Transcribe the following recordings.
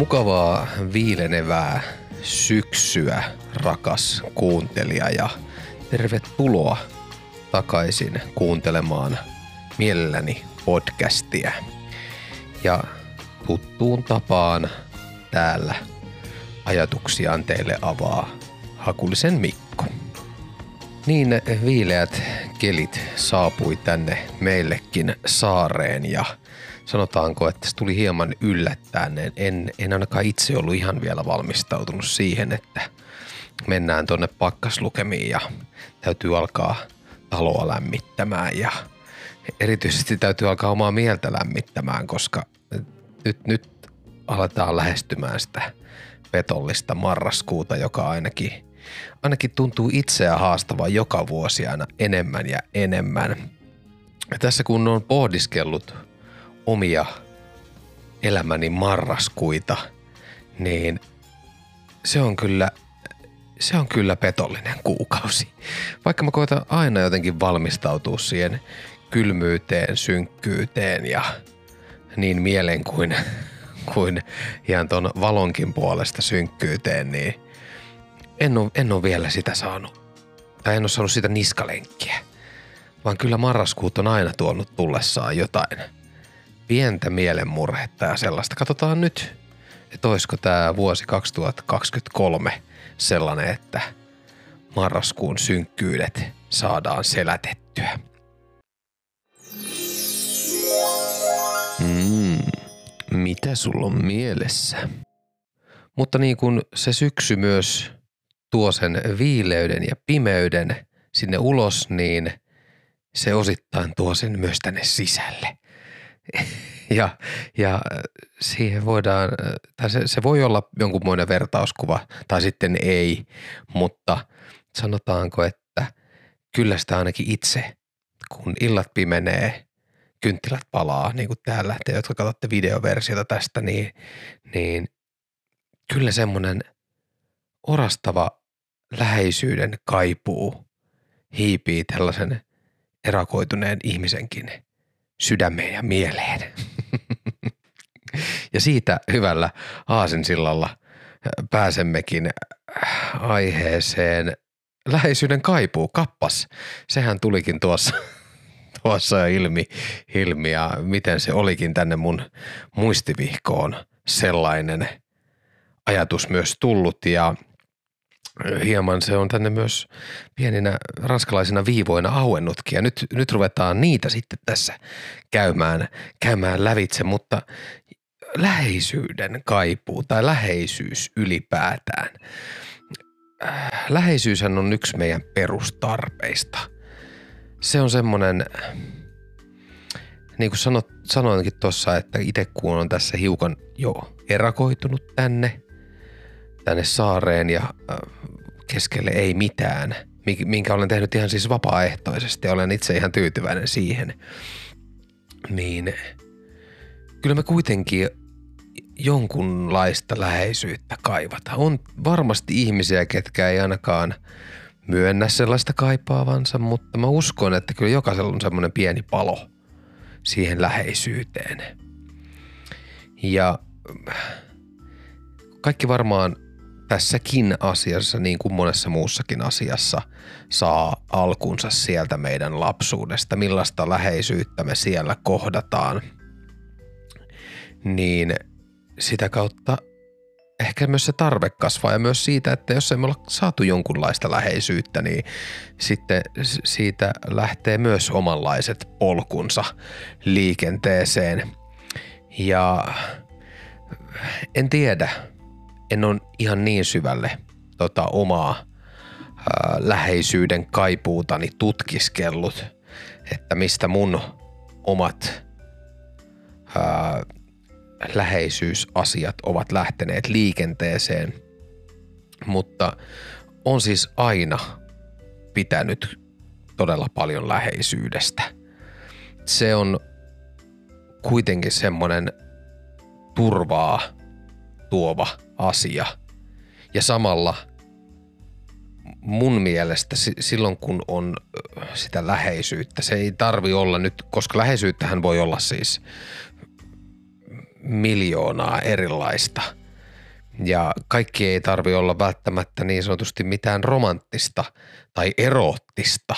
Mukavaa viilenevää syksyä, rakas kuuntelija, ja tervetuloa takaisin kuuntelemaan mielelläni podcastia. Ja tuttuun tapaan täällä ajatuksiaan teille avaa Hakulisen Mikko. Niin viileät kelit saapui tänne meillekin saareen ja sanotaanko, että se tuli hieman yllättäen. En, en ainakaan itse ollut ihan vielä valmistautunut siihen, että mennään tonne pakkaslukemiin ja täytyy alkaa taloa lämmittämään ja erityisesti täytyy alkaa omaa mieltä lämmittämään, koska nyt, nyt aletaan lähestymään sitä petollista marraskuuta, joka ainakin, ainakin tuntuu itseä haastavaa joka vuosi aina enemmän ja enemmän. Ja tässä kun on pohdiskellut omia elämäni marraskuita, niin se on kyllä, se on kyllä petollinen kuukausi. Vaikka mä koitan aina jotenkin valmistautua siihen kylmyyteen, synkkyyteen ja niin mielen kuin, kuin ihan ton valonkin puolesta synkkyyteen, niin en ole, en ole vielä sitä saanut. Tai en ole saanut sitä niskalenkkiä. Vaan kyllä marraskuut on aina tuonut tullessaan jotain pientä mielenmurhetta ja sellaista. Katsotaan nyt, että olisiko tämä vuosi 2023 sellainen, että marraskuun synkkyydet saadaan selätettyä. Mm, mitä sulla on mielessä? Mutta niin kuin se syksy myös tuo sen viileyden ja pimeyden sinne ulos, niin se osittain tuo sen myös tänne sisälle. ja, ja siihen voidaan, tai se, se voi olla jonkunmoinen vertauskuva tai sitten ei, mutta sanotaanko, että kyllä sitä ainakin itse, kun illat pimenee, kynttilät palaa, niin kuin täällä, te jotka katsotte videoversiota tästä, niin, niin kyllä semmoinen orastava läheisyyden kaipuu hiipii tällaisen erakoituneen ihmisenkin sydämeen ja mieleen. ja siitä hyvällä aasinsillalla pääsemmekin aiheeseen läheisyyden kaipuu, kappas. Sehän tulikin tuossa, tuossa jo ilmi, ilmi ja miten se olikin tänne mun muistivihkoon sellainen ajatus myös tullut ja – hieman se on tänne myös pieninä ranskalaisina viivoina auennutkin ja nyt, nyt ruvetaan niitä sitten tässä käymään, käymään lävitse, mutta läheisyyden kaipuu tai läheisyys ylipäätään. Läheisyyshän on yksi meidän perustarpeista. Se on semmoinen, niin kuin sanoinkin tuossa, että itse kun on tässä hiukan jo erakoitunut tänne, tänne saareen ja keskelle ei mitään, minkä olen tehnyt ihan siis vapaaehtoisesti olen itse ihan tyytyväinen siihen, niin kyllä me kuitenkin jonkunlaista läheisyyttä kaivata. On varmasti ihmisiä, ketkä ei ainakaan myönnä sellaista kaipaavansa, mutta mä uskon, että kyllä jokaisella on semmoinen pieni palo siihen läheisyyteen. Ja kaikki varmaan tässäkin asiassa, niin kuin monessa muussakin asiassa, saa alkunsa sieltä meidän lapsuudesta, millaista läheisyyttä me siellä kohdataan, niin sitä kautta ehkä myös se tarve kasvaa ja myös siitä, että jos emme ole saatu jonkunlaista läheisyyttä, niin sitten siitä lähtee myös omanlaiset polkunsa liikenteeseen. Ja en tiedä, en ole ihan niin syvälle tota, omaa ää, läheisyyden kaipuutani tutkiskellut, että mistä mun omat ää, läheisyysasiat ovat lähteneet liikenteeseen, mutta on siis aina pitänyt todella paljon läheisyydestä. Se on kuitenkin semmoinen turvaa tuova asia. Ja samalla mun mielestä silloin kun on sitä läheisyyttä, se ei tarvi olla nyt, koska läheisyyttähän voi olla siis miljoonaa erilaista Ja kaikki ei tarvi olla välttämättä niin sanotusti mitään romanttista tai eroottista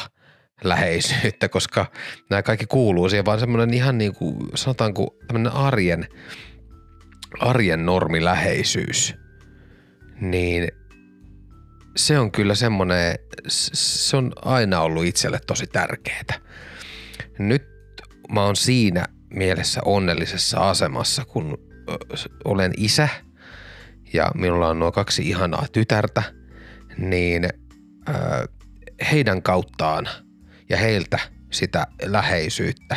läheisyyttä, koska nämä kaikki kuuluu siihen, vaan semmoinen ihan niin kuin sanotaanko tämmöinen arjen, arjen normiläheisyys. Niin se on kyllä semmoinen, se on aina ollut itselle tosi tärkeää. Nyt mä oon siinä mielessä onnellisessa asemassa, kun olen isä ja minulla on nuo kaksi ihanaa tytärtä, niin heidän kauttaan ja heiltä sitä läheisyyttä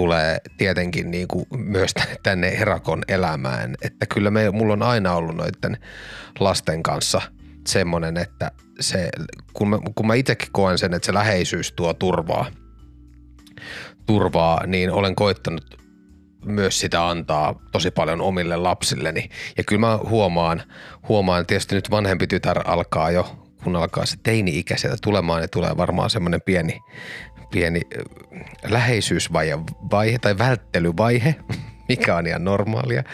tulee tietenkin niin kuin myös tänne Erakon elämään. Että kyllä me, mulla on aina ollut noiden lasten kanssa semmoinen, että se, kun mä, kun mä itsekin koen sen, että se läheisyys tuo turvaa, turvaa, niin olen koittanut myös sitä antaa tosi paljon omille lapsilleni. Ja kyllä mä huomaan, huomaan tietysti nyt vanhempi tytär alkaa jo, kun alkaa se teini-ikä sieltä tulemaan, niin tulee varmaan semmoinen pieni, pieni läheisyysvaihe vaihe, tai välttelyvaihe, mikä on ihan normaalia,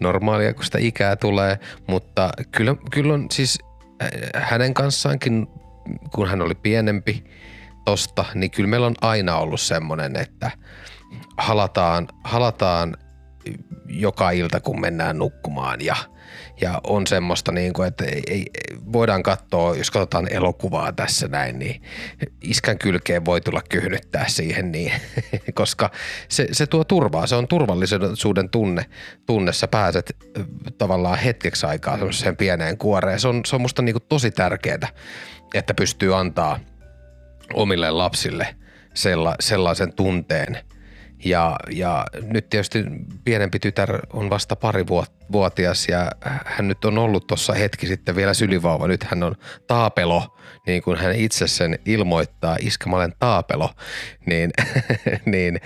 normaalia kun sitä ikää tulee, mutta kyllä, kyllä on siis hänen kanssaankin, kun hän oli pienempi tosta, niin kyllä meillä on aina ollut semmoinen, että – halataan, halataan joka ilta, kun mennään nukkumaan ja, ja on semmoista, niin kuin, että ei, ei, voidaan katsoa, jos katsotaan elokuvaa tässä näin, niin iskän kylkeen voi tulla kyhnyttää siihen, niin, koska se, se tuo turvaa, se on turvallisuuden tunne, tunne, sä pääset tavallaan hetkeksi aikaa semmoiseen pieneen kuoreen. Se on, se on musta niin kuin tosi tärkeää, että pystyy antaa omille lapsille sella, sellaisen tunteen – ja, ja nyt tietysti pienempi tytär on vasta pari vuotias ja hän nyt on ollut tuossa hetki sitten vielä sylivauva. Nyt hän on taapelo, niin kuin hän itse sen ilmoittaa, iskä mä olen taapelo, niin, niin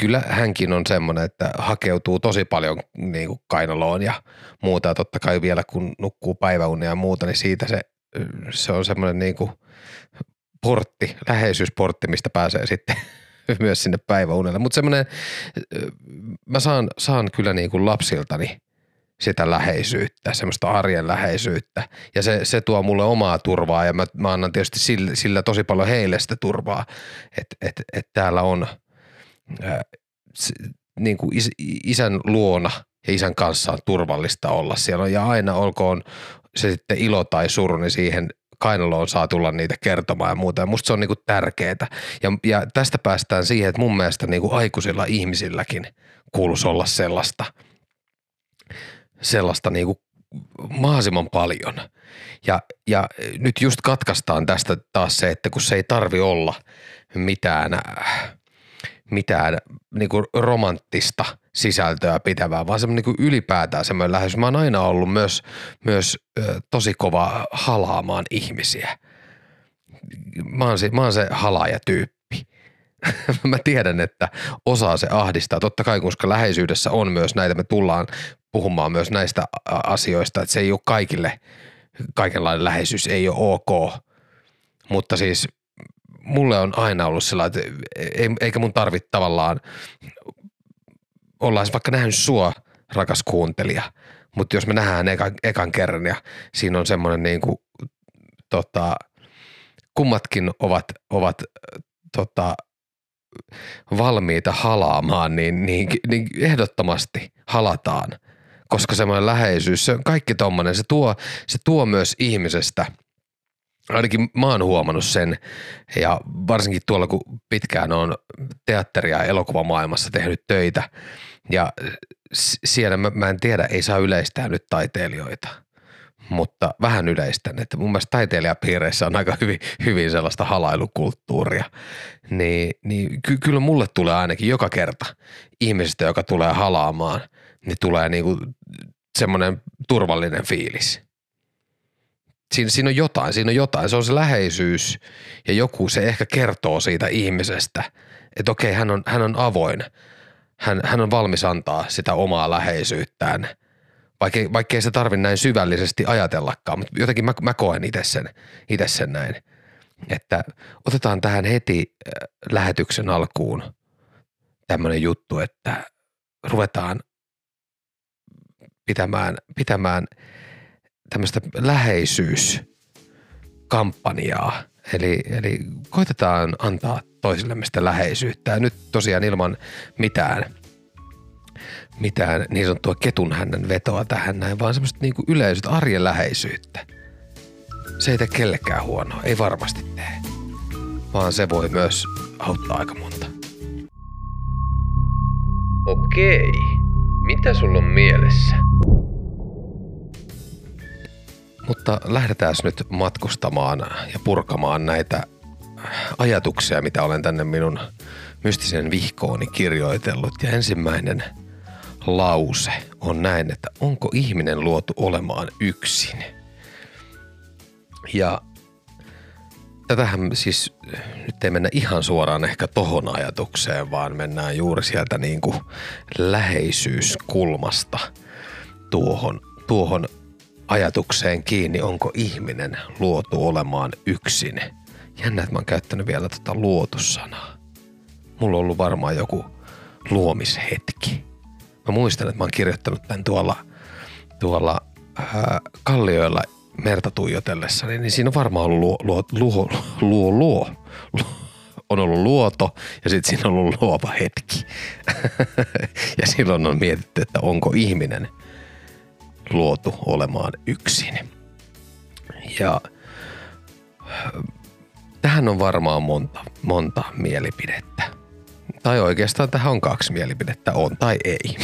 kyllä hänkin on semmoinen, että hakeutuu tosi paljon niin kuin kainaloon ja muuta. Ja totta kai vielä kun nukkuu päiväunia ja muuta, niin siitä se, se on semmoinen niin kuin portti, läheisyysportti, mistä pääsee sitten myös sinne päiväunelle. Mutta semmoinen, mä saan, saan kyllä niin kuin lapsiltani sitä läheisyyttä, semmoista arjen läheisyyttä. Ja se, se tuo mulle omaa turvaa ja mä, mä annan tietysti sillä, sillä tosi paljon heille sitä turvaa, että et, et täällä on ää, se, niin kuin is, isän luona ja isän kanssa on turvallista olla siellä. Ja aina olkoon se sitten ilo tai suru, niin siihen kainaloon saa tulla niitä kertomaan ja muuta. Ja musta se on niinku tärkeää. Ja, ja tästä päästään siihen, että mun mielestä niinku aikuisilla ihmisilläkin kuuluisi olla sellaista, sellaista niinku mahdollisimman paljon. Ja, ja nyt just katkaistaan tästä taas se, että kun se ei tarvi olla mitään mitään niin kuin romanttista sisältöä pitävää, vaan semmoinen niin ylipäätään semmoinen lähes. Mä oon aina ollut myös, myös ö, tosi kova halaamaan ihmisiä. Mä oon se, mä oon se halaaja-tyyppi. mä tiedän, että osaa se ahdistaa. Totta kai, koska läheisyydessä on myös näitä, me tullaan puhumaan myös näistä asioista, että se ei ole kaikille, kaikenlainen läheisyys ei ole ok. Mutta siis mulle on aina ollut sellainen, että eikä mun tarvitse tavallaan olla vaikka nähnyt sua, rakas kuuntelija, mutta jos me nähdään ekan, ekan kerran ja siinä on semmoinen niin kuin, tota, kummatkin ovat, ovat tota, valmiita halaamaan, niin, niin, niin ehdottomasti halataan, koska semmoinen läheisyys, se on kaikki tommonen, se tuo, se tuo myös ihmisestä – ainakin mä oon huomannut sen, ja varsinkin tuolla kun pitkään on teatteria ja elokuvamaailmassa tehnyt töitä, ja siellä mä, mä en tiedä, ei saa yleistää nyt taiteilijoita, mutta vähän yleistän, että mun mielestä taiteilijapiireissä on aika hyvin, hyvin sellaista halailukulttuuria, niin, niin ky- kyllä mulle tulee ainakin joka kerta ihmisestä, joka tulee halaamaan, niin tulee niinku semmoinen turvallinen fiilis – siinä, siinä on jotain, siinä on jotain. Se on se läheisyys ja joku se ehkä kertoo siitä ihmisestä, että okei, hän on, hän on avoin. Hän, hän on valmis antaa sitä omaa läheisyyttään, vaikkei, vaikkei se tarvitse näin syvällisesti ajatellakaan, mutta jotenkin mä, mä koen itse sen, itse sen näin. Että otetaan tähän heti äh, lähetyksen alkuun tämmöinen juttu, että ruvetaan pitämään, pitämään tämmöistä läheisyyskampanjaa. Eli, eli koitetaan antaa toisillemme sitä läheisyyttä. Ja nyt tosiaan ilman mitään, mitään niin sanottua ketunhännän vetoa tähän näin, vaan semmoista niin yleisöt arjen läheisyyttä. Se ei tee kellekään huonoa, ei varmasti tee. Vaan se voi myös auttaa aika monta. Okei, mitä sulla on mielessä? Mutta lähdetään nyt matkustamaan ja purkamaan näitä ajatuksia, mitä olen tänne minun mystisen vihkooni kirjoitellut. Ja ensimmäinen lause on näin, että onko ihminen luotu olemaan yksin? Ja tätähän siis nyt ei mennä ihan suoraan ehkä tohon ajatukseen, vaan mennään juuri sieltä niin kuin läheisyyskulmasta tuohon, tuohon ajatukseen kiinni, onko ihminen luotu olemaan yksin. Jännä, että mä oon käyttänyt vielä tota luotussanaa. Mulla on ollut varmaan joku luomishetki. Mä muistan, että mä oon kirjoittanut tämän tuolla, tuolla ää, kallioilla merta tuijotellessa, niin, niin siinä on varmaan ollut luo, luo, luo, luo, luo, luo on ollut luoto ja sitten siinä on ollut luova hetki. ja silloin on mietitty, että onko ihminen luotu olemaan yksin. Ja tähän on varmaan monta, monta mielipidettä. Tai oikeastaan tähän on kaksi mielipidettä, on tai ei.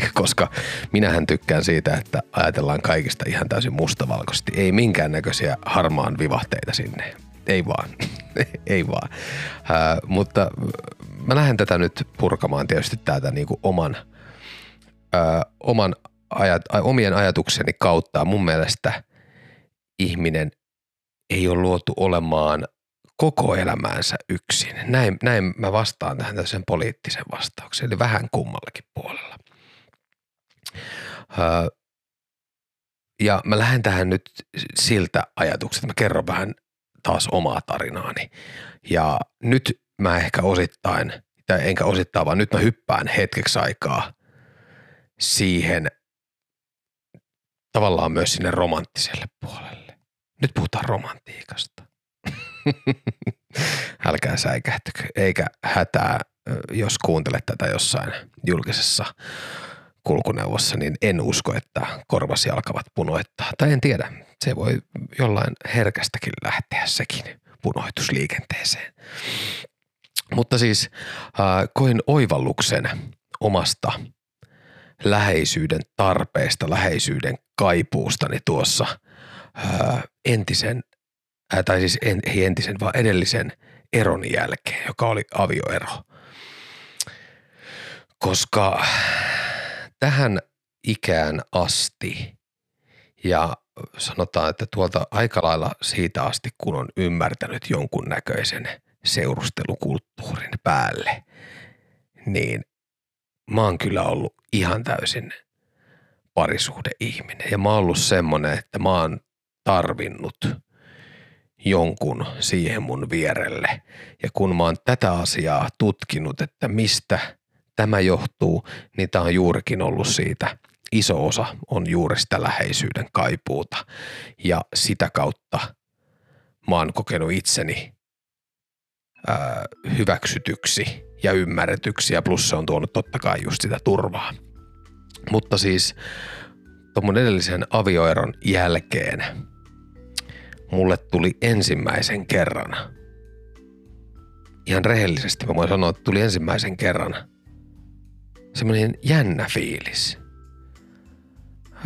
Koska minähän tykkään siitä, että ajatellaan kaikista ihan täysin mustavalkoisesti. Ei minkäännäköisiä harmaan vivahteita sinne. Ei vaan. ei vaan. Äh, mutta mä lähden tätä nyt purkamaan tietysti täältä niinku oman, äh, oman ajat, omien ajatukseni kautta. Mun mielestä ihminen ei ole luotu olemaan koko elämäänsä yksin. Näin, näin mä vastaan tähän tämmöisen poliittisen vastauksen, eli vähän kummallakin puolella. Öö, ja mä lähden tähän nyt siltä ajatukselta, että mä kerron vähän taas omaa tarinaani. Ja nyt mä ehkä osittain, tai enkä osittain, vaan nyt mä hyppään hetkeksi aikaa siihen tavallaan myös sinne romanttiselle puolelle. Nyt puhutaan romantiikasta. Älkää säikähtykö, eikä hätää, jos kuuntelet tätä jossain julkisessa kulkuneuvossa, niin en usko, että korvasi alkavat punoittaa. Tai en tiedä, se voi jollain herkästäkin lähteä sekin punoitusliikenteeseen. Mutta siis äh, koin oivalluksen omasta läheisyyden tarpeesta, läheisyyden kaipuustani tuossa äh, entisen ää, tai siis en, ei entisen, vaan edellisen eron jälkeen, joka oli avioero. Koska tähän ikään asti ja sanotaan, että tuolta aika lailla siitä asti, kun on ymmärtänyt jonkun näköisen seurustelukulttuurin päälle, niin mä oon kyllä ollut ihan täysin parisuhdeihminen. Ja mä oon ollut semmonen, että mä oon tarvinnut – jonkun siihen mun vierelle. Ja kun mä oon tätä asiaa tutkinut, että mistä tämä johtuu, niin tämä on juurikin ollut siitä. Iso osa on juuri sitä läheisyyden kaipuuta ja sitä kautta mä oon kokenut itseni ää, hyväksytyksi ja ymmärretyksi ja plus se on tuonut totta kai just sitä turvaa. Mutta siis tuon edellisen avioeron jälkeen – mulle tuli ensimmäisen kerran. Ihan rehellisesti mä voin sanoa, että tuli ensimmäisen kerran semmoinen jännä fiilis.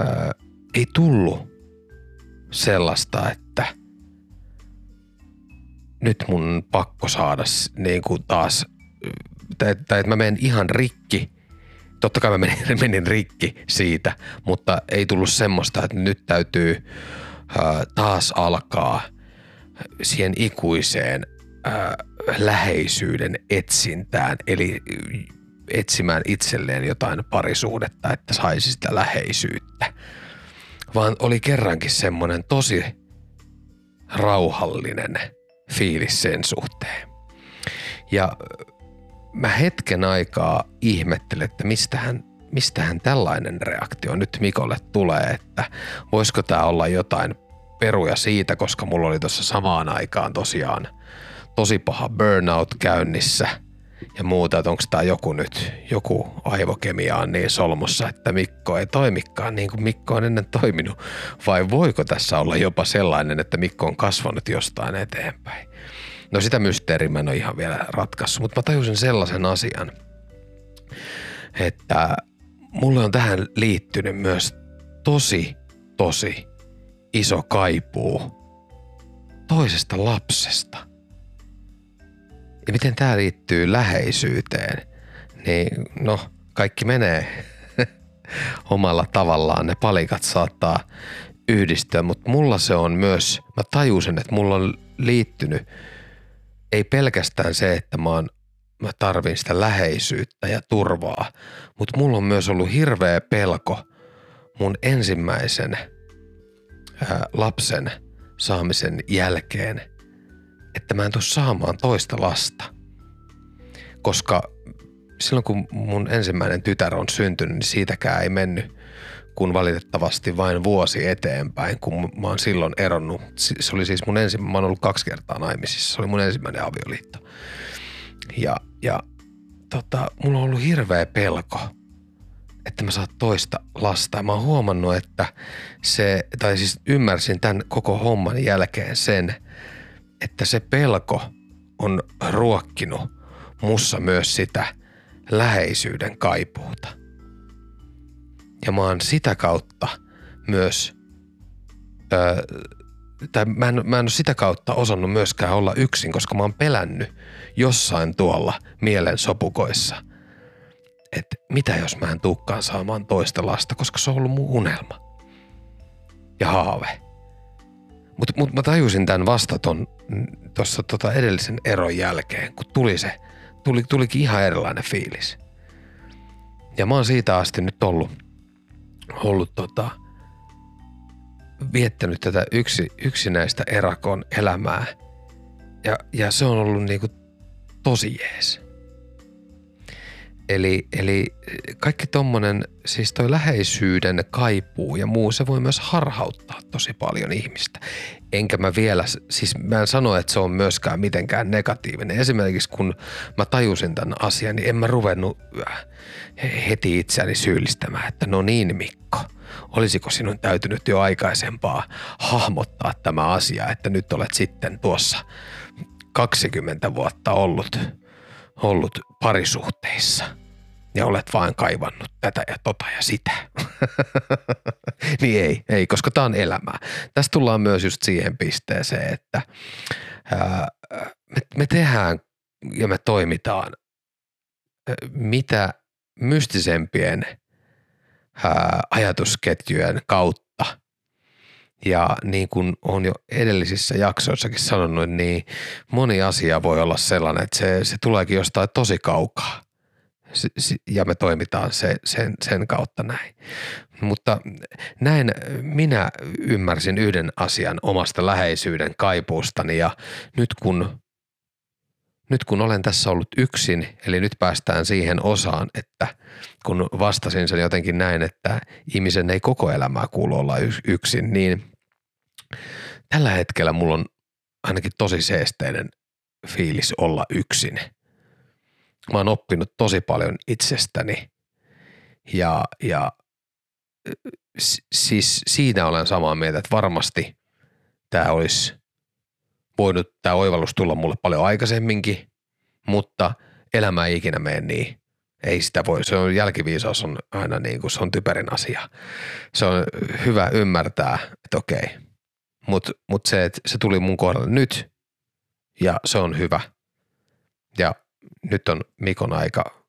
Öö, ei tullut sellaista, että nyt mun pakko saada niin kuin taas, tai, tai että mä menen ihan rikki. Totta kai mä menin, menin rikki siitä, mutta ei tullut semmoista, että nyt täytyy taas alkaa siihen ikuiseen läheisyyden etsintään, eli etsimään itselleen jotain parisuudetta, että saisi sitä läheisyyttä. Vaan oli kerrankin semmoinen tosi rauhallinen fiilis sen suhteen. Ja mä hetken aikaa ihmettelin, että mistähän, mistähän tällainen reaktio nyt Mikolle tulee, että voisiko tämä olla jotain peruja siitä, koska mulla oli tuossa samaan aikaan tosiaan tosi paha burnout käynnissä ja muuta, että onko tämä joku nyt, joku aivokemia on niin solmussa, että Mikko ei toimikaan niin kuin Mikko on ennen toiminut, vai voiko tässä olla jopa sellainen, että Mikko on kasvanut jostain eteenpäin. No sitä mysteeriä mä en ole ihan vielä ratkaissut, mutta mä tajusin sellaisen asian, että mulle on tähän liittynyt myös tosi, tosi iso kaipuu toisesta lapsesta. Ja miten tämä liittyy läheisyyteen, niin no kaikki menee omalla tavallaan. Ne palikat saattaa yhdistyä, mutta mulla se on myös, mä tajusin, että mulla on liittynyt ei pelkästään se, että mä, oon, mä tarvin sitä läheisyyttä ja turvaa, mutta mulla on myös ollut hirveä pelko mun ensimmäisen ää, lapsen saamisen jälkeen, että mä en tuu saamaan toista lasta. Koska silloin kun mun ensimmäinen tytär on syntynyt, niin siitäkään ei mennyt kun valitettavasti vain vuosi eteenpäin, kun mä oon silloin eronnut. Se oli siis mun ensimmäinen, mä oon ollut kaksi kertaa naimisissa, se oli mun ensimmäinen avioliitto. Ja, ja tota, mulla on ollut hirveä pelko, että mä saan toista lasta. Mä oon huomannut, että se, tai siis ymmärsin tämän koko homman jälkeen sen, että se pelko on ruokkinut mussa myös sitä läheisyyden kaipuuta. Ja mä oon sitä kautta myös, öö, tai mä en, mä en ole sitä kautta osannut myöskään olla yksin, koska mä oon pelännyt jossain tuolla mielen sopukoissa, että mitä jos mä en tuukkaan saamaan toista lasta, koska se on ollut mun unelma ja haave. Mutta mut mä tajusin tämän vasta tuossa tota edellisen eron jälkeen, kun tuli se, tuli, tulikin ihan erilainen fiilis. Ja mä oon siitä asti nyt ollut – ollut tota, viettänyt tätä yksi, yksinäistä erakon elämää ja, ja se on ollut niinku tosi jees. Eli, eli kaikki tommonen, siis toi läheisyyden kaipuu ja muu, se voi myös harhauttaa tosi paljon ihmistä. Enkä mä vielä, siis mä en sano, että se on myöskään mitenkään negatiivinen. Esimerkiksi kun mä tajusin tämän asian, niin en mä ruvennut äh, heti itseäni syyllistämään, että no niin Mikko, olisiko sinun täytynyt jo aikaisempaa hahmottaa tämä asia, että nyt olet sitten tuossa 20 vuotta ollut, ollut parisuhteissa – ja olet vain kaivannut tätä ja tota ja sitä. niin ei, ei, koska tämä on elämää. Tässä tullaan myös just siihen pisteeseen, että ää, me, me tehdään ja me toimitaan mitä mystisempien ää, ajatusketjujen kautta. Ja niin kuin on jo edellisissä jaksoissakin sanonut, niin moni asia voi olla sellainen, että se, se tuleekin jostain tosi kaukaa – ja me toimitaan se, sen, sen kautta näin. Mutta näin minä ymmärsin yhden asian omasta läheisyyden kaipuustani ja nyt kun, nyt kun olen tässä ollut yksin, eli nyt päästään siihen osaan, että kun vastasin sen jotenkin näin, että ihmisen ei koko elämää kuulu olla yksin, niin tällä hetkellä mulla on ainakin tosi seesteinen fiilis olla yksin – mä oon oppinut tosi paljon itsestäni ja, ja siis siinä olen samaa mieltä, että varmasti tämä olisi voinut tämä oivallus tulla mulle paljon aikaisemminkin, mutta elämä ei ikinä mene niin. Ei sitä voi, se on jälkiviisaus on aina niin kuin se on typerin asia. Se on hyvä ymmärtää, että okei, mutta mut se, että se tuli mun kohdalle nyt ja se on hyvä. Ja nyt on Mikon aika,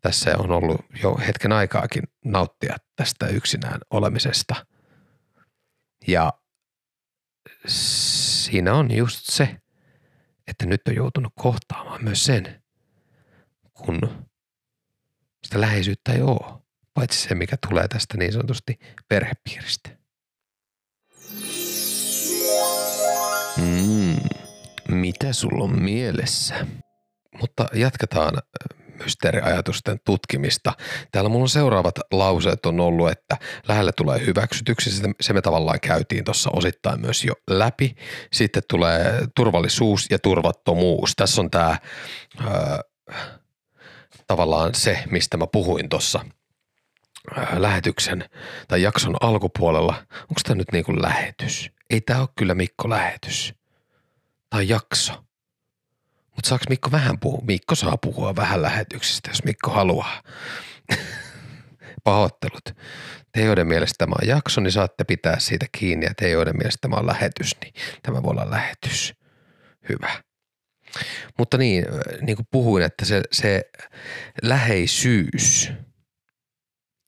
tässä on ollut jo hetken aikaakin nauttia tästä yksinään olemisesta. Ja siinä on just se, että nyt on joutunut kohtaamaan myös sen, kun sitä läheisyyttä ei ole, paitsi se, mikä tulee tästä niin sanotusti perhepiiristä. Mm, mitä sulla on mielessä? Mutta jatketaan mysteeriajatusten tutkimista. Täällä mulla on seuraavat lauseet on ollut, että lähellä tulee hyväksytyksi, se me tavallaan käytiin tuossa osittain myös jo läpi. Sitten tulee turvallisuus ja turvattomuus. Tässä on tämä tavallaan se, mistä mä puhuin tuossa lähetyksen tai jakson alkupuolella. Onko tämä nyt niin kuin lähetys? Ei tämä ole kyllä Mikko lähetys. Tai jakso. Mutta saaks Mikko vähän puhua? Mikko saa puhua vähän lähetyksistä, jos Mikko haluaa. Pahoittelut. Te, joiden mielestä tämä on jakso, niin saatte pitää siitä kiinni. Ja te, joiden mielestä tämä on lähetys, niin tämä voi olla lähetys. Hyvä. Mutta niin, niin kuin puhuin, että se, se läheisyys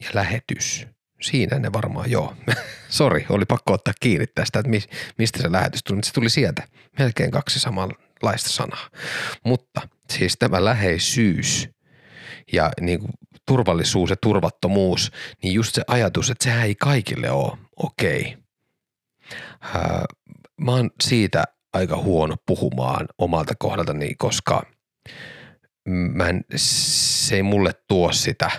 ja lähetys, siinä ne varmaan joo. Sori, oli pakko ottaa kiinni tästä, että mistä se lähetys tuli. Se tuli sieltä, melkein kaksi samanlaista sanaa. Mutta siis tämä läheisyys ja niin kuin turvallisuus ja turvattomuus, niin just se ajatus, että sehän ei kaikille ole okei. Okay. Mä oon siitä aika huono puhumaan omalta kohdaltani, koska mä en, se ei mulle tuo sitä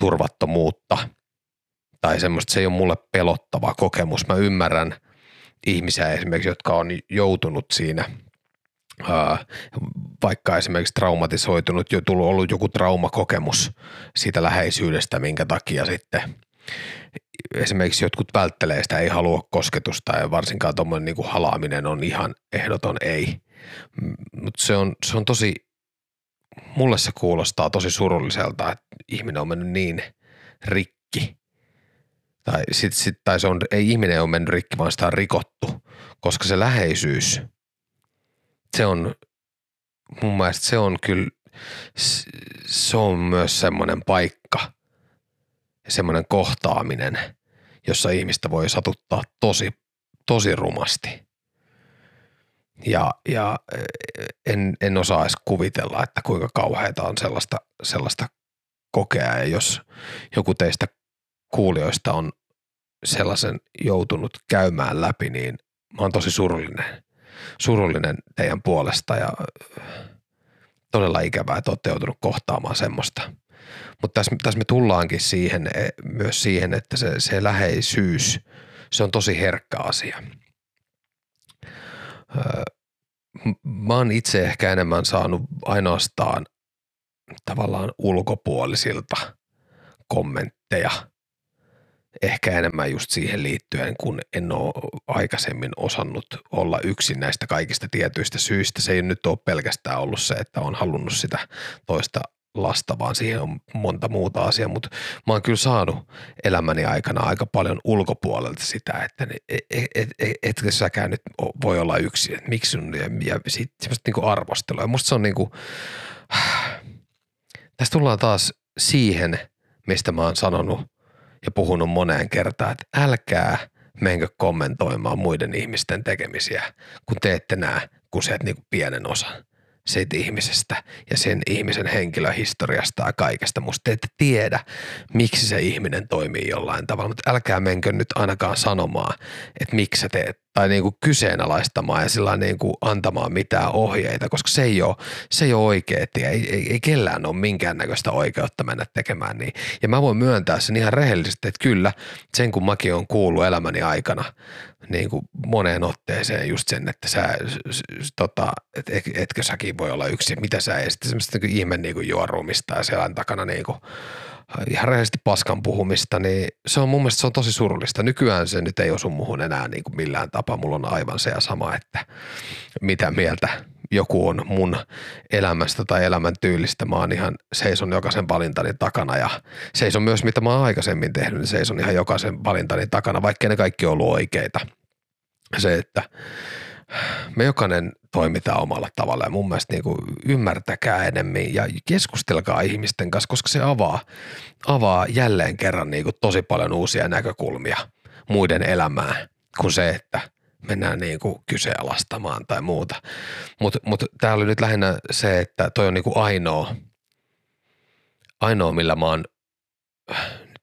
turvattomuutta tai semmoista, se ei ole mulle pelottava kokemus. Mä ymmärrän ihmisiä esimerkiksi, jotka on joutunut siinä vaikka esimerkiksi traumatisoitunut, jo tullut ollut joku traumakokemus siitä läheisyydestä, minkä takia sitten esimerkiksi jotkut välttelee sitä, ei halua kosketusta ja varsinkaan tuommoinen niin halaaminen on ihan ehdoton ei. Mutta se on, se on tosi, mulle se kuulostaa tosi surulliselta, että ihminen on mennyt niin rikki. Tai, sit, sit, tai se on, ei ihminen ole mennyt rikki, vaan sitä on rikottu, koska se läheisyys, se on, mun mielestä se on kyllä, se on myös semmoinen paikka – semmoinen kohtaaminen, jossa ihmistä voi satuttaa tosi, tosi rumasti. Ja, ja en, en osaa edes kuvitella, että kuinka kauheita on sellaista, sellaista kokea. Ja jos joku teistä kuulijoista on sellaisen joutunut käymään läpi, niin mä oon tosi surullinen, surullinen teidän puolesta ja todella ikävää, että olette joutunut kohtaamaan semmoista – mutta tässä, tässä me tullaankin siihen, e, myös siihen, että se, se läheisyys, se on tosi herkkä asia. Mä oon itse ehkä enemmän saanut ainoastaan tavallaan ulkopuolisilta kommentteja, ehkä enemmän just siihen liittyen, kun en ole aikaisemmin osannut olla yksin näistä kaikista tietyistä syistä. Se ei nyt ole pelkästään ollut se, että on halunnut sitä toista lasta, vaan siihen on monta muuta asiaa, mutta mä oon kyllä saanut elämäni aikana aika paljon ulkopuolelta sitä, että et, et, et, et, etkö säkään nyt voi olla yksin, että miksi sun, ja, ja sit semmoista niinku arvostelua. Ja musta se on niinku, tässä tullaan taas siihen, mistä mä oon sanonut ja puhunut moneen kertaan, että älkää menkö kommentoimaan muiden ihmisten tekemisiä, kun teette nämä, kun se niinku pienen osan siitä ihmisestä ja sen ihmisen henkilöhistoriasta ja kaikesta. Musta te ette tiedä, miksi se ihminen toimii jollain tavalla, mutta älkää menkö nyt ainakaan sanomaan, että miksi sä teet tai niin kuin kyseenalaistamaan ja sillä niin kuin antamaan mitään ohjeita, koska se ei ole, se ei ole oikea Ei, ei, ei kellään ole minkäännäköistä oikeutta mennä tekemään niin. Ja mä voin myöntää sen ihan rehellisesti, että kyllä sen kun mäkin on kuullut elämäni aikana niin kuin moneen otteeseen just sen, että sä, tota, et, etkö säkin voi olla yksi, mitä sä ei sitten semmoista niin ihme niin kuin juorumista ja selän takana niin kuin ihan rehellisesti paskan puhumista, niin se on mun mielestä se on tosi surullista. Nykyään se nyt ei osu muhun enää niin kuin millään tapaa. Mulla on aivan se ja sama, että mitä mieltä joku on mun elämästä tai elämän tyylistä. Mä oon ihan seison jokaisen valintani takana ja seison myös mitä mä oon aikaisemmin tehnyt, niin seison ihan jokaisen valintani takana, vaikka ne kaikki ollut oikeita. Se, että me jokainen toimitaan omalla tavalla ja mun mielestä niin kuin ymmärtäkää enemmän ja keskustelkaa ihmisten kanssa, koska se avaa, avaa jälleen kerran niin kuin tosi paljon uusia näkökulmia muiden elämään kuin se, että mennään niin kuin kyseenalaistamaan tai muuta. Mutta mut tämä oli nyt lähinnä se, että toi on niin kuin ainoa, ainoa, millä mä oon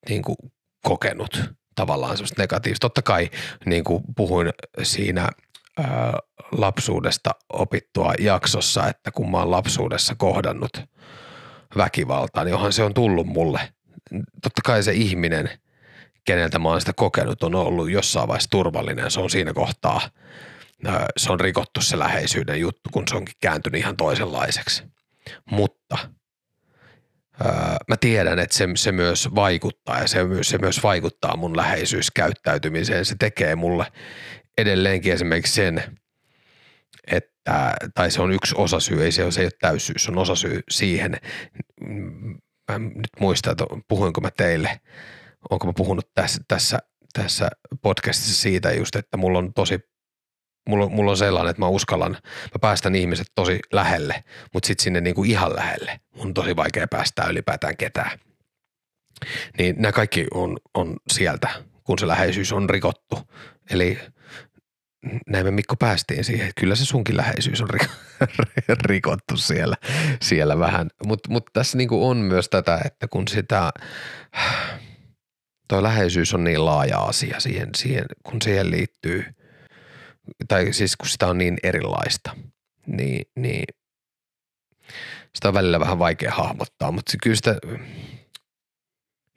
niin kuin kokenut tavallaan semmoista negatiivista. Totta kai niin kuin puhuin siinä ää, lapsuudesta opittua jaksossa, että kun mä oon lapsuudessa kohdannut väkivaltaa, niin onhan se on tullut mulle. Totta kai se ihminen, keneltä mä oon sitä kokenut, on ollut jossain vaiheessa turvallinen. Se on siinä kohtaa, se on rikottu se läheisyyden juttu, kun se onkin kääntynyt ihan toisenlaiseksi. Mutta mä tiedän, että se, se myös vaikuttaa ja se, se myös vaikuttaa mun läheisyyskäyttäytymiseen. Se tekee mulle edelleenkin esimerkiksi sen, että, tai se on yksi osasyy, ei se, ole, se ei ole täysyys, se on osasyy siihen. Mä nyt muistan, että puhuinko mä teille, onko mä puhunut tässä, tässä, tässä podcastissa siitä just, että mulla on tosi mulla, mulla on sellainen, että mä uskallan, mä päästän ihmiset tosi lähelle, mutta sitten sinne niinku ihan lähelle. Mun on tosi vaikea päästää ylipäätään ketään. Niin nämä kaikki on, on sieltä, kun se läheisyys on rikottu. Eli näin me Mikko päästiin siihen, että kyllä se sunkin läheisyys on rikottu siellä, siellä vähän. Mutta mut tässä niinku on myös tätä, että kun sitä, tuo läheisyys on niin laaja asia siihen, siihen kun siihen liittyy, tai siis kun sitä on niin erilaista, niin, niin sitä on välillä vähän vaikea hahmottaa, mutta kyllä sitä,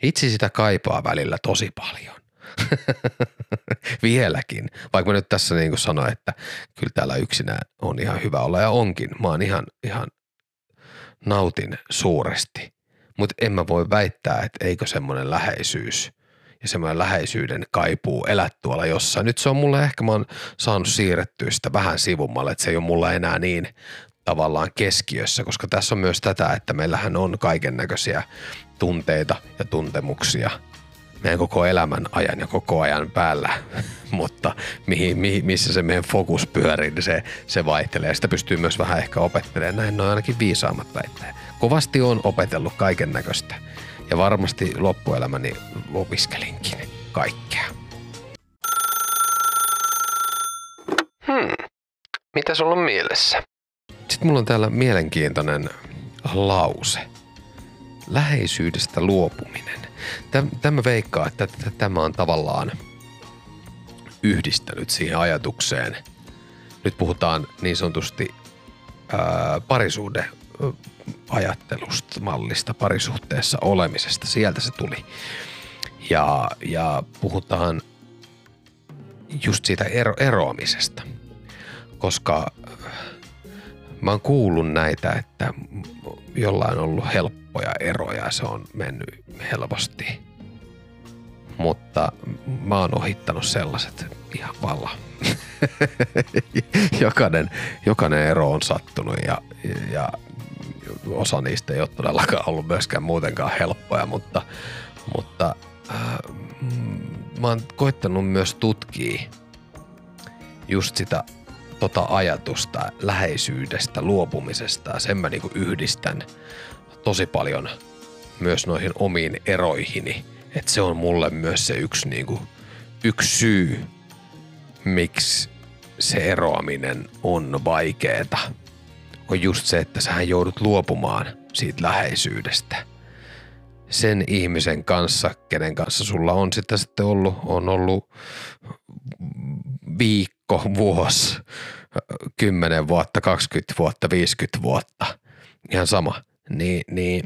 itse sitä kaipaa välillä tosi paljon. Vieläkin. Vaikka mä nyt tässä niin kuin sanoin, että kyllä täällä yksinään on ihan hyvä olla ja onkin. Mä oon ihan, ihan nautin suuresti. Mutta en mä voi väittää, että eikö semmoinen läheisyys ja semmoinen läheisyyden kaipuu elää tuolla jossain. Nyt se on mulle ehkä, mä oon saanut siirrettyä sitä vähän sivummalle, että se ei ole mulla enää niin tavallaan keskiössä, koska tässä on myös tätä, että meillähän on kaiken näköisiä tunteita ja tuntemuksia – meidän koko elämän ajan ja koko ajan päällä, mutta mihin, mihin, missä se meidän fokus pyörii, niin se, se vaihtelee. Sitä pystyy myös vähän ehkä opettelemaan. Näin on ainakin viisaammat väitteet. Kovasti on opetellut kaiken näköistä ja varmasti loppuelämäni opiskelinkin kaikkea. Hmm. Mitä sulla on mielessä? Sitten mulla on täällä mielenkiintoinen lause. Läheisyydestä luopuminen. Tämä veikkaa, että tämä on tavallaan yhdistänyt siihen ajatukseen. Nyt puhutaan niin sanotusti ää, parisuhde ajattelusta, mallista, parisuhteessa olemisesta. Sieltä se tuli. Ja, ja puhutaan just siitä ero, eroamisesta, koska mä oon kuullut näitä, että jollain on ollut helppoja eroja ja se on mennyt helposti. Mutta mä oon ohittanut sellaiset ihan valla. jokainen, jokainen ero on sattunut ja, ja osa niistä ei ole todellakaan ollut myöskään muutenkaan helppoja, mutta, mutta äh, mä oon koittanut myös tutkia just sitä tota ajatusta läheisyydestä, luopumisesta. Sen mä niinku yhdistän tosi paljon myös noihin omiin eroihini. Että se on mulle myös se yksi, niinku, yksi syy, miksi se eroaminen on vaikeeta. On just se, että sähän joudut luopumaan siitä läheisyydestä. Sen ihmisen kanssa, kenen kanssa sulla on sitä sitten ollut, on ollut viikko, vuosi, 10 vuotta, 20 vuotta, 50 vuotta, ihan sama, niin, niin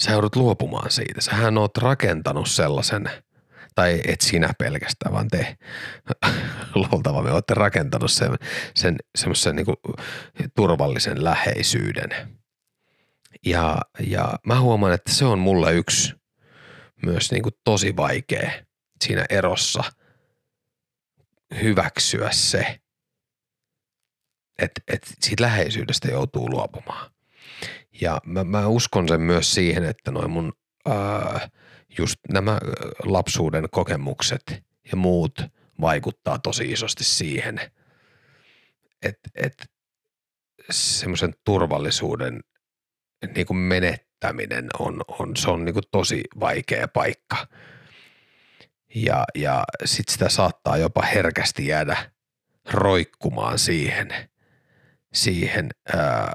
sä joudut luopumaan siitä. Sähän oot rakentanut sellaisen, tai et sinä pelkästään, vaan te me olette rakentanut sen, sen semmoisen niin turvallisen läheisyyden. Ja, ja mä huomaan, että se on mulle yksi myös niin kuin tosi vaikea siinä erossa – hyväksyä se, että, että siitä läheisyydestä joutuu luopumaan. Ja mä, mä uskon sen myös siihen, että noin mun ää, just nämä lapsuuden kokemukset ja muut vaikuttaa tosi isosti siihen, että, että semmoisen turvallisuuden niin kuin menettäminen on, on, se on niin kuin tosi vaikea paikka – ja, ja sitten sitä saattaa jopa herkästi jäädä roikkumaan siihen, siihen ää,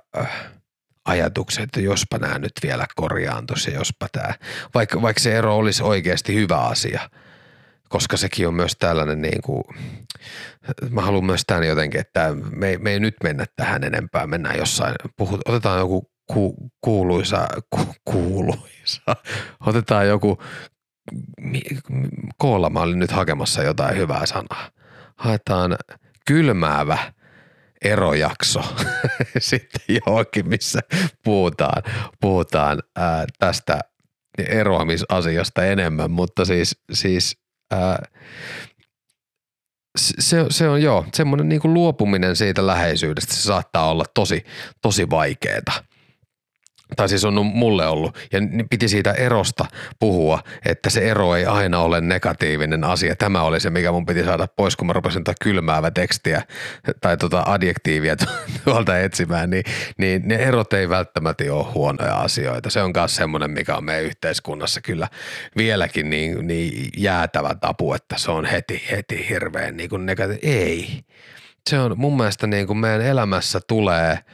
ajatukseen, että jospa nämä nyt vielä korjaantuisi ja jospa tämä, vaikka, vaikka se ero olisi oikeasti hyvä asia, koska sekin on myös tällainen niin kuin, mä haluan myös tämän jotenkin, että me, me ei nyt mennä tähän enempää, mennään jossain, puhut, otetaan joku ku, kuuluisa, ku, kuuluisa. Otetaan joku, koolla mä olin nyt hakemassa jotain hyvää sanaa. Haetaan kylmäävä erojakso sitten johonkin, missä puhutaan, puhutaan ää, tästä eroamisasiasta enemmän, mutta siis, siis ää, se, se on joo, semmoinen niin kuin luopuminen siitä läheisyydestä, se saattaa olla tosi, tosi vaikeeta tai siis on mulle ollut, ja piti siitä erosta puhua, että se ero ei aina ole negatiivinen asia. Tämä oli se, mikä mun piti saada pois, kun mä rupesin tätä kylmäävä tekstiä tai tota adjektiivia tuolta etsimään, niin, niin ne erot ei välttämättä ole huonoja asioita. Se on myös semmoinen, mikä on meidän yhteiskunnassa kyllä vieläkin niin, niin jäätävä tapu, että se on heti, heti hirveän niin negatiivinen. Ei. Se on mun mielestä niin kuin meidän elämässä tulee –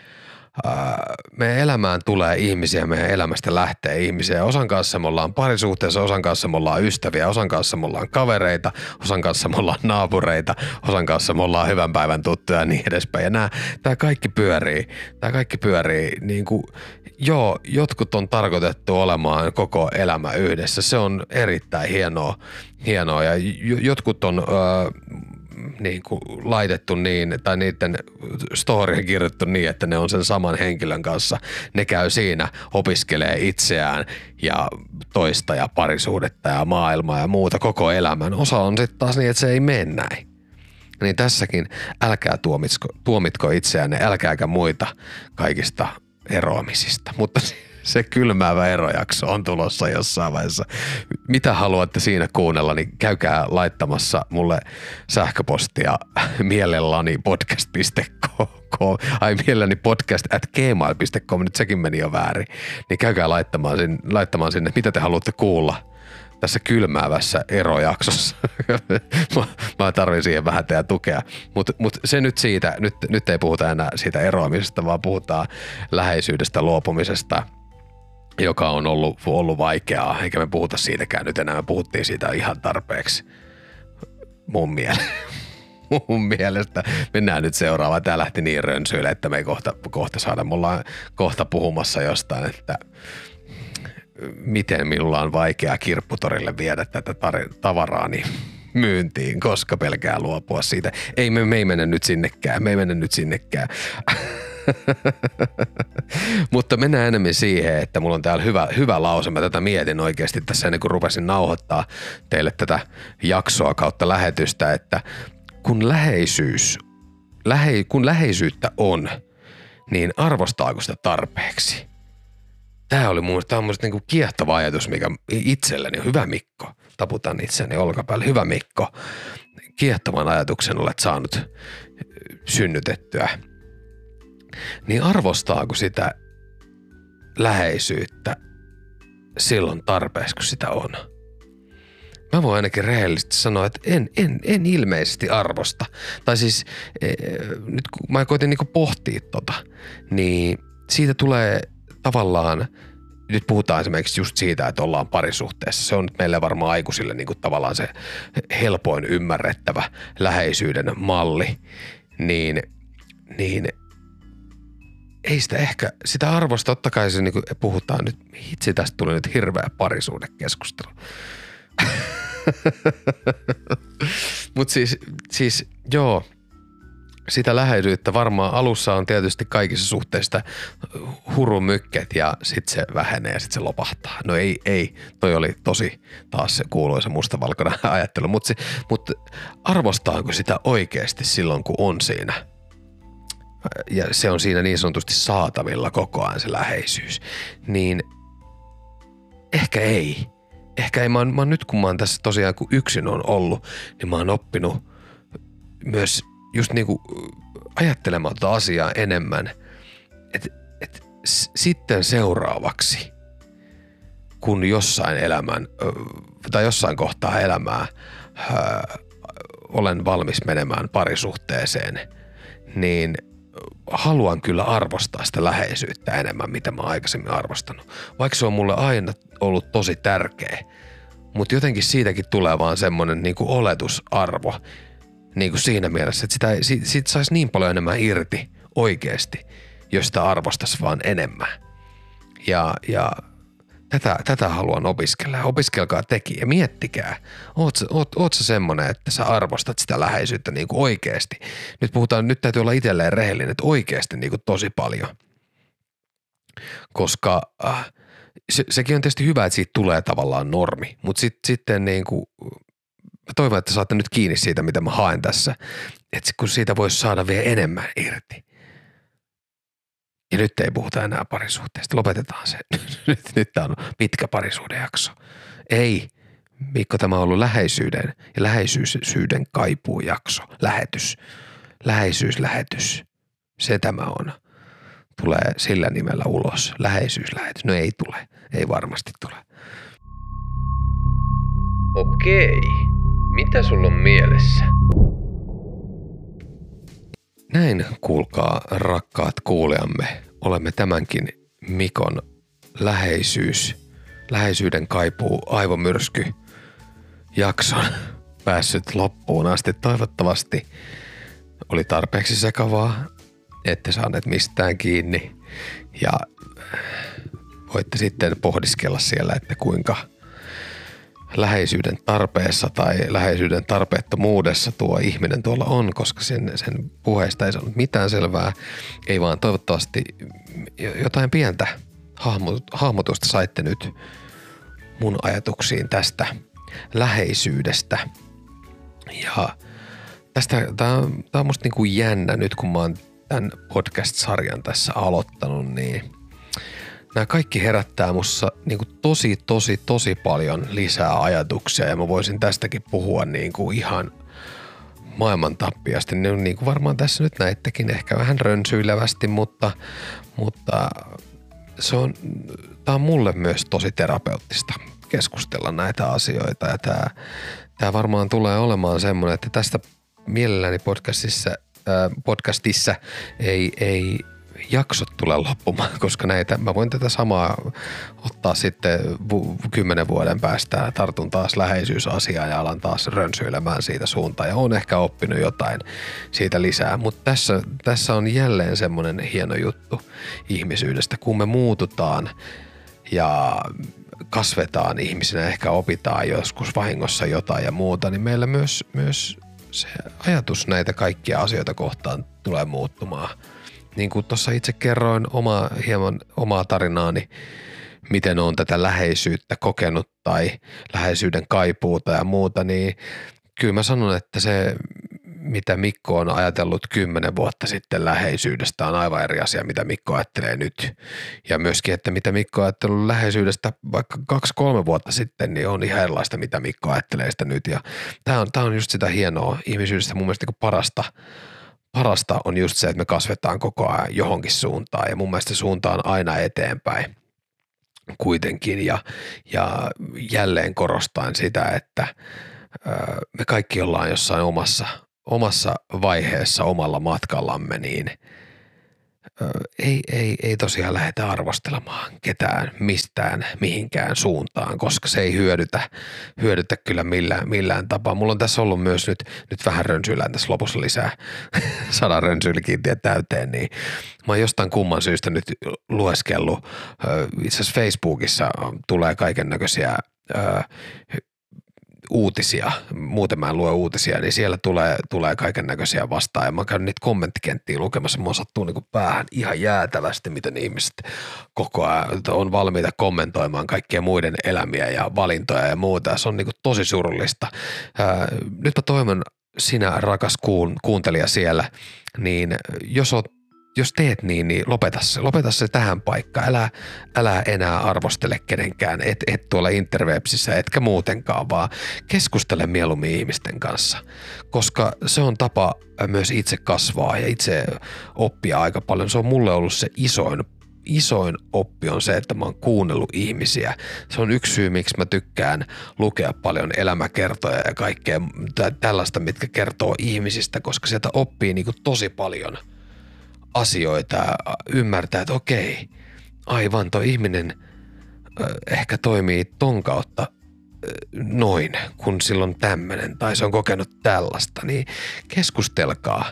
meidän elämään tulee ihmisiä, meidän elämästä lähtee ihmisiä. Osan kanssa me ollaan parisuhteessa, osan kanssa me ollaan ystäviä, osan kanssa me ollaan kavereita, osan kanssa me ollaan naapureita, osan kanssa me ollaan hyvän päivän tuttuja ja niin edespäin. Ja nämä, tämä kaikki pyörii, tämä kaikki pyörii niin kuin, joo, jotkut on tarkoitettu olemaan koko elämä yhdessä. Se on erittäin hienoa, hienoa ja jotkut on äh, niin kuin laitettu niin, tai niiden storyin kirjoittu niin, että ne on sen saman henkilön kanssa. Ne käy siinä, opiskelee itseään ja toista ja parisuudetta ja maailmaa ja muuta koko elämän. Osa on sitten taas niin, että se ei mene näin. Niin tässäkin älkää tuomitko, tuomitko itseänne, älkääkä muita kaikista eroamisista. Mutta se kylmäävä erojakso on tulossa jossain vaiheessa. Mitä haluatte siinä kuunnella, niin käykää laittamassa mulle sähköpostia mielelläni podcast.com ai mielelläni podcast at gmail.com, nyt sekin meni jo väärin. Niin käykää laittamaan sinne, laittamaan sinne mitä te haluatte kuulla tässä kylmäävässä erojaksossa. mä, mä tarvin siihen vähän teidän tukea. Mutta mut se nyt siitä, nyt, nyt ei puhuta enää siitä eroamisesta, vaan puhutaan läheisyydestä luopumisesta – joka on ollut, ollut vaikeaa, eikä me puhuta siitäkään nyt enää, me puhuttiin siitä ihan tarpeeksi mun mielestä. mun mielestä. Mennään nyt seuraavaan. Tämä lähti niin rönsyille, että me ei kohta, kohta saada. Me ollaan kohta puhumassa jostain, että miten minulla on vaikeaa kirpputorille viedä tätä tavaraani myyntiin, koska pelkää luopua siitä. Ei me, me ei mennä nyt sinnekään, me ei mennä nyt sinnekään. Mutta mennään enemmän siihen, että mulla on täällä hyvä, hyvä lause. Mä tätä mietin oikeasti tässä ennen kuin rupesin nauhoittaa teille tätä jaksoa kautta lähetystä, että kun läheisyys, lähe, kun läheisyyttä on, niin arvostaako sitä tarpeeksi? Tämä oli mun tämä on mun niin kiehtova ajatus, mikä itselleni on. Hyvä Mikko. Taputan itseni olkapäälle. Hyvä Mikko. Kiehtovan ajatuksen olet saanut synnytettyä niin arvostaako sitä läheisyyttä silloin tarpeeksi, kun sitä on? Mä voin ainakin rehellisesti sanoa, että en, en, en ilmeisesti arvosta. Tai siis e, nyt kun mä koitin niinku pohtia tota, niin siitä tulee tavallaan, nyt puhutaan esimerkiksi just siitä, että ollaan parisuhteessa. Se on nyt meille varmaan aikuisille niinku tavallaan se helpoin ymmärrettävä läheisyyden malli. Niin, niin ei sitä ehkä, sitä arvosta, totta kai se niin puhutaan nyt, itse tästä tuli nyt hirveä parisuudekeskustelu. Mutta siis, siis joo, sitä läheisyyttä varmaan alussa on tietysti kaikissa suhteissa hurumykket ja sitten se vähenee ja sitten se lopahtaa. No ei, ei, toi oli tosi taas se kuuluisa mustavalkoinen ajattelu, mutta mut arvostaanko sitä oikeasti silloin, kun on siinä – ja se on siinä niin sanotusti saatavilla koko ajan se läheisyys, niin ehkä ei. Ehkä ei. Mä oon, mä oon nyt kun mä oon tässä tosiaan kun yksin on ollut, niin mä oon oppinut myös just niinku ajattelemaan tota asiaa enemmän. Että et, sitten seuraavaksi, kun jossain elämän tai jossain kohtaa elämää ää, olen valmis menemään parisuhteeseen, niin – haluan kyllä arvostaa sitä läheisyyttä enemmän, mitä mä aikaisemmin arvostanut. Vaikka se on mulle aina ollut tosi tärkeä, mutta jotenkin siitäkin tulee vaan semmoinen niin oletusarvo niin kuin siinä mielessä, että sitä, siitä, siitä saisi niin paljon enemmän irti oikeasti, jos sitä arvostaisi vaan enemmän. Ja, ja tätä, tätä haluan opiskella. Opiskelkaa teki ja miettikää. Oot, oot, oot sä semmonen, että sä arvostat sitä läheisyyttä niin kuin oikeasti. Nyt puhutaan, nyt täytyy olla itselleen rehellinen, että oikeasti niin kuin tosi paljon. Koska äh, se, sekin on tietysti hyvä, että siitä tulee tavallaan normi, mutta sit, sitten niin kuin, mä toivon, että saatte nyt kiinni siitä, mitä mä haen tässä. Että kun siitä voisi saada vielä enemmän irti. Ja nyt ei puhuta enää parisuhteesta. Lopetetaan se. nyt, nyt tämä on pitkä parisuhdejakso. Ei. Mikko, tämä on ollut läheisyyden ja läheisyysyyden kaipuujakso. Lähetys. Läheisyyslähetys. Se tämä on. Tulee sillä nimellä ulos. Läheisyyslähetys. No ei tule. Ei varmasti tule. Okei. Mitä sulla on mielessä? Näin kuulkaa rakkaat kuulijamme, olemme tämänkin Mikon läheisyys, läheisyyden kaipuu aivomyrsky jakson päässyt loppuun asti. Toivottavasti oli tarpeeksi sekavaa, ette saaneet mistään kiinni ja voitte sitten pohdiskella siellä, että kuinka – läheisyyden tarpeessa tai läheisyyden tarpeettomuudessa tuo ihminen tuolla on, koska sen, sen puheesta ei saanut mitään selvää. Ei vaan toivottavasti jotain pientä hahmotusta saitte nyt mun ajatuksiin tästä läheisyydestä. Ja tästä, tää on musta niinku jännä nyt, kun mä oon tämän podcast-sarjan tässä aloittanut, niin – nämä kaikki herättää mussa niin kuin tosi, tosi, tosi paljon lisää ajatuksia ja mä voisin tästäkin puhua niin kuin ihan maailman tappiasti. Niin, niin kuin varmaan tässä nyt näittekin ehkä vähän rönsyilevästi, mutta, mutta se on, tää on mulle myös tosi terapeuttista keskustella näitä asioita ja tämä, tämä varmaan tulee olemaan semmoinen, että tästä mielelläni podcastissa, äh, podcastissa ei, ei jaksot tule loppumaan, koska näitä, mä voin tätä samaa ottaa sitten kymmenen vuoden päästä, tartun taas läheisyysasiaa ja alan taas rönsyilemään siitä suuntaan ja on ehkä oppinut jotain siitä lisää, mutta tässä, tässä on jälleen semmoinen hieno juttu ihmisyydestä, kun me muututaan ja kasvetaan ihmisinä, ehkä opitaan joskus vahingossa jotain ja muuta, niin meillä myös, myös se ajatus näitä kaikkia asioita kohtaan tulee muuttumaan – niin kuin tuossa itse kerroin oma, hieman omaa tarinaani, miten on tätä läheisyyttä kokenut tai läheisyyden kaipuuta ja muuta, niin kyllä mä sanon, että se mitä Mikko on ajatellut kymmenen vuotta sitten läheisyydestä on aivan eri asia, mitä Mikko ajattelee nyt. Ja myöskin, että mitä Mikko on ajatellut läheisyydestä vaikka kaksi-kolme vuotta sitten, niin on ihan erilaista, mitä Mikko ajattelee sitä nyt. Ja tämä on, tämä on just sitä hienoa ihmisyydestä mun mielestä niin parasta – parasta on just se, että me kasvetaan koko ajan johonkin suuntaan ja mun mielestä suunta on aina eteenpäin kuitenkin. Ja, ja jälleen korostain sitä, että me kaikki ollaan jossain omassa, omassa vaiheessa omalla matkallamme, niin – ei, ei, ei tosiaan lähdetä arvostelemaan ketään mistään mihinkään suuntaan, koska se ei hyödytä, hyödytä kyllä millään, millään tapaa. Mulla on tässä ollut myös nyt, nyt vähän rönsyillään tässä lopussa lisää sadan rönsyilykiintiä täyteen, niin mä oon jostain kumman syystä nyt lueskellut. Itse asiassa Facebookissa tulee kaiken näköisiä uutisia, muuten mä en lue uutisia, niin siellä tulee, tulee kaiken näköisiä vastaan. Ja mä käyn niitä kommenttikenttiä lukemassa, mua sattuu niin päähän ihan jäätävästi, miten ihmiset koko ajan on valmiita kommentoimaan kaikkien muiden elämiä ja valintoja ja muuta. Se on niin tosi surullista. Nyt mä toivon sinä rakas kuun, kuuntelija siellä, niin jos oot jos teet niin, niin lopeta se, lopeta se tähän paikkaan. Älä, älä enää arvostele kenenkään, et, et tuolla interwebsissä, etkä muutenkaan, vaan keskustele mieluummin ihmisten kanssa. Koska se on tapa myös itse kasvaa ja itse oppia aika paljon. Se on mulle ollut se isoin isoin oppi on se, että mä oon kuunnellut ihmisiä. Se on yksi syy, miksi mä tykkään lukea paljon elämäkertoja ja kaikkea tällaista, mitkä kertoo ihmisistä, koska sieltä oppii niin tosi paljon – asioita ymmärtää, että okei, aivan tuo ihminen ehkä toimii ton kautta noin, kun silloin tämmöinen tai se on kokenut tällaista, niin keskustelkaa,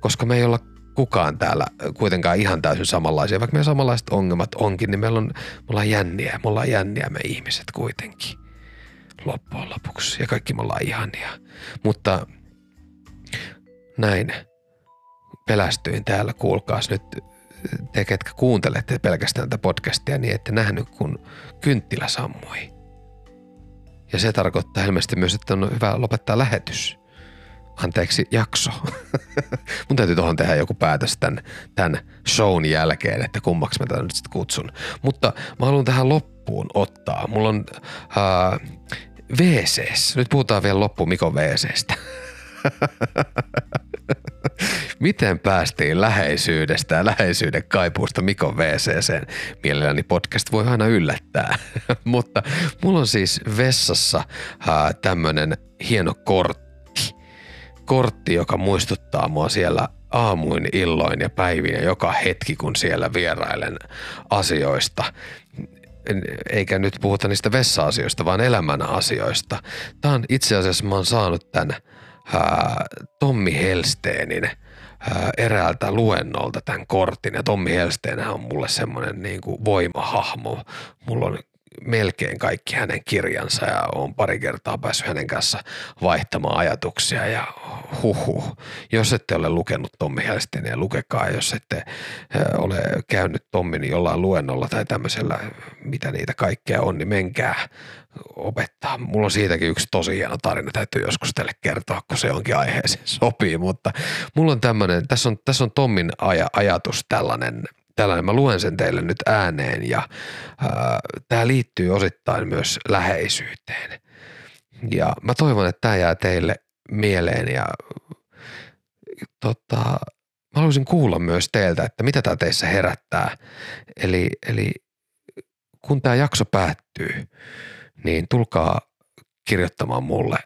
koska me ei olla kukaan täällä kuitenkaan ihan täysin samanlaisia. Vaikka meillä samanlaiset ongelmat onkin, niin meillä on, me ollaan jänniä. Me ollaan jänniä me ihmiset kuitenkin loppujen lopuksi. Ja kaikki me ollaan ihania. Mutta näin pelästyin täällä, kuulkaas nyt te, ketkä kuuntelette pelkästään tätä podcastia, niin ette nähnyt, kun kynttilä sammui. Ja se tarkoittaa ilmeisesti myös, että on hyvä lopettaa lähetys. Anteeksi, jakso. Mun täytyy tuohon tehdä joku päätös tämän, tämän shown jälkeen, että kummaksi mä tätä nyt sitten kutsun. Mutta mä haluan tähän loppuun ottaa. Mulla on uh, WCS. Nyt puhutaan vielä loppuun Mikon WCstä. Miten päästiin läheisyydestä ja läheisyyden kaipuusta Mikon WCC? Mielelläni podcast voi aina yllättää. Mutta mulla on siis vessassa tämmönen hieno kortti. Kortti, joka muistuttaa mua siellä aamuin, illoin ja päivin ja joka hetki, kun siellä vierailen asioista eikä nyt puhuta niistä vessa-asioista, vaan elämän asioista. Tämä on itse asiassa, mä oon saanut tämän ää, Tommi Helsteenin eräältä luennolta tämän kortin. Ja Tommi Helsteen on mulle semmoinen niin voimahahmo. Mulla on melkein kaikki hänen kirjansa ja on pari kertaa päässyt hänen kanssa vaihtamaan ajatuksia ja huhu. Jos ette ole lukenut Tommi Helsteeniä, lukekaa. Jos ette ole käynyt Tommin jollain luennolla tai tämmöisellä, mitä niitä kaikkea on, niin menkää opettaa. Mulla on siitäkin yksi tosi hieno tarina, täytyy joskus teille kertoa, kun se onkin aiheeseen sopii, mutta mulla on tämmöinen, tässä on, tässä on Tommin aja, ajatus tällainen, tällainen, mä luen sen teille nyt ääneen ja tämä liittyy osittain myös läheisyyteen. Ja mä toivon, että tämä jää teille mieleen ja tota, mä haluaisin kuulla myös teiltä, että mitä tämä teissä herättää. Eli, eli kun tämä jakso päättyy, niin tulkaa kirjoittamaan mulle,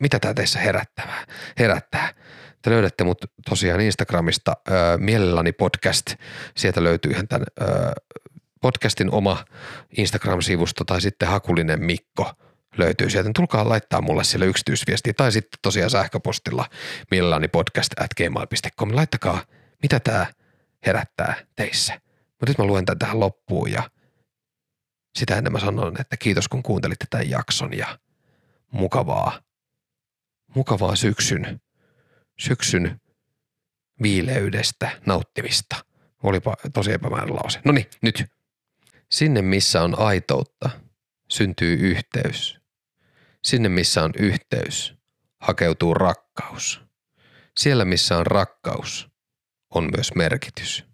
mitä tämä teissä herättää. herättää. Te löydätte mut tosiaan Instagramista äh, Mielelläni podcast. Sieltä löytyy ihan tämän äh, podcastin oma Instagram-sivusto tai sitten Hakulinen Mikko löytyy sieltä. Tulkaa laittaa mulle sille yksityisviestiä tai sitten tosiaan sähköpostilla mielelläni podcast at gmail.com. Laittakaa, mitä tämä herättää teissä. Mutta nyt mä luen tämän tähän loppuun ja – sitä ennen mä sanon, että kiitos kun kuuntelitte tämän jakson ja mukavaa, mukavaa syksyn, syksyn viileydestä nauttimista. Olipa tosi epämääräinen lause. No niin, nyt. Sinne missä on aitoutta, syntyy yhteys. Sinne missä on yhteys, hakeutuu rakkaus. Siellä missä on rakkaus, on myös merkitys.